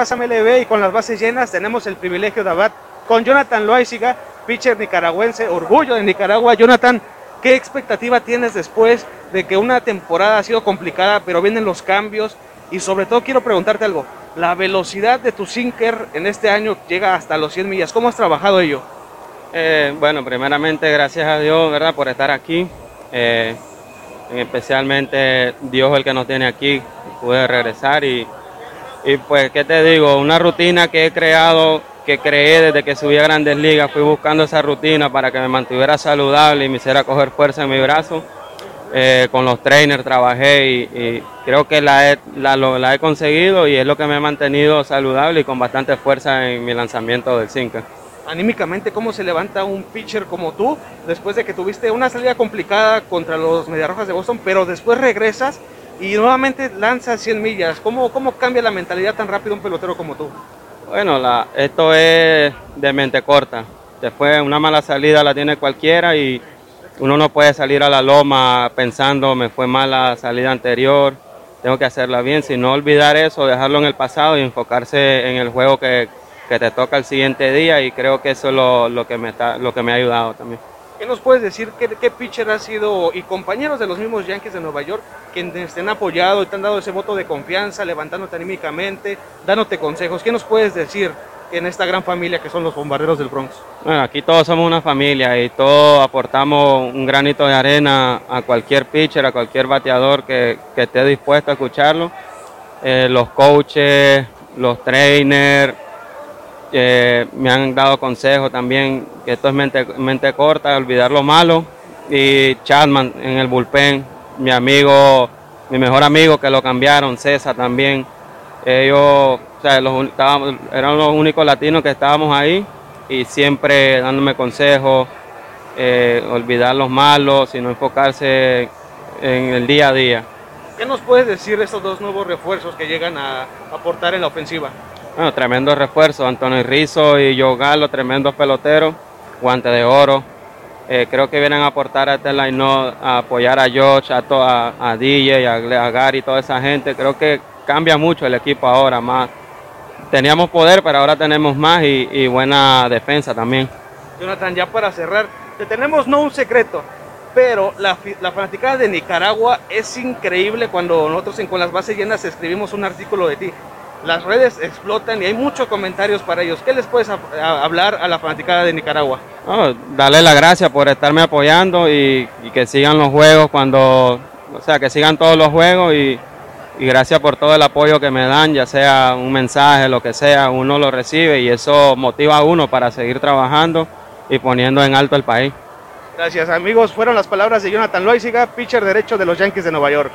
Aguas MLB y con las bases llenas tenemos el privilegio de hablar con Jonathan Loaiziga, pitcher nicaragüense, orgullo de Nicaragua. Jonathan, ¿qué expectativa tienes después de que una temporada ha sido complicada, pero vienen los cambios? Y sobre todo quiero preguntarte algo, la velocidad de tu sinker en este año llega hasta los 100 millas. ¿Cómo has trabajado ello? Eh, bueno, primeramente gracias a Dios, ¿verdad? Por estar aquí. Eh, especialmente Dios el que nos tiene aquí. Pude regresar y, y pues, ¿qué te digo? Una rutina que he creado, que creé desde que subí a Grandes Ligas. Fui buscando esa rutina para que me mantuviera saludable y me hiciera coger fuerza en mi brazo. Eh, con los trainers trabajé y, creo que la he, la, la he, conseguido y es lo que me ha mantenido saludable y con bastante fuerza en mi lanzamiento del 5 anímicamente cómo se levanta un pitcher como tú después de que tuviste una salida complicada contra los Mediarrojas de Boston, pero después regresas y nuevamente lanzas 100 millas. ¿Cómo, ¿Cómo cambia la mentalidad tan rápido un pelotero como tú? Bueno, esto es de mente corta. Después una mala salida la tiene cualquiera y uno no puede salir a la loma pensando me fue mal la salida anterior, tengo que hacerla bien, sino olvidar eso, dejarlo en el pasado y enfocarse en el juego que, que te toca el siguiente día y creo que eso es lo, que, me está, lo que me ha ayudado también. ¿Qué nos puedes decir? ¿Qué, ¿Qué, pitcher ha sido y compañeros de los mismos Yankees de Nueva York quienes te han apoyado y te han dado ese voto de confianza, levantándote anímicamente, dándote consejos? ¿Qué nos puedes decir en esta gran familia que son los bombarderos del Bronx? Bueno, aquí todos somos una familia y todos aportamos un granito de arena a cualquier pitcher, a cualquier bateador que, que esté dispuesto a escucharlo. Eh, los coaches, los trainers, me han dado consejos también, que esto es mente, mente corta, olvidar lo malo. Y Chapman en el bullpen, mi amigo, mi mejor amigo que lo cambiaron, César también. Ellos o sea, los, eran los únicos latinos que estábamos ahí y siempre dándome consejos, eh, olvidar los malos, sino enfocarse en el día a día. ¿Qué nos puedes decir de estos dos nuevos refuerzos que llegan a aportar en la ofensiva? Bueno, tremendo refuerzo, Antonio Rizzo y Joe Galo, tremendos peloteros, guante de oro. Eh, creo que vienen a aportar a este line a apoyar a George, a, a, DJ, a, Gary, toda esa gente. Creo que cambia mucho el equipo ahora, más. Teníamos poder, pero ahora tenemos más y, buena defensa también. Jonathan, ya para cerrar, te tenemos no un secreto, pero la, la de Nicaragua es increíble cuando nosotros Con las Bases Llenas escribimos un artículo de ti las redes explotan y hay muchos comentarios para ellos. ¿Qué les puedes hablar a la fanaticada de Nicaragua? darle las gracias por estarme apoyando y, que sigan los juegos cuando, o sea, que sigan todos los juegos y, y, gracias por todo el apoyo que me dan, ya sea un mensaje, lo que sea, uno lo recibe y eso motiva a uno para seguir trabajando y poniendo en alto el país. Gracias amigos, fueron las palabras de Jonathan Loisiga, pitcher derecho de los Yankees de Nueva York.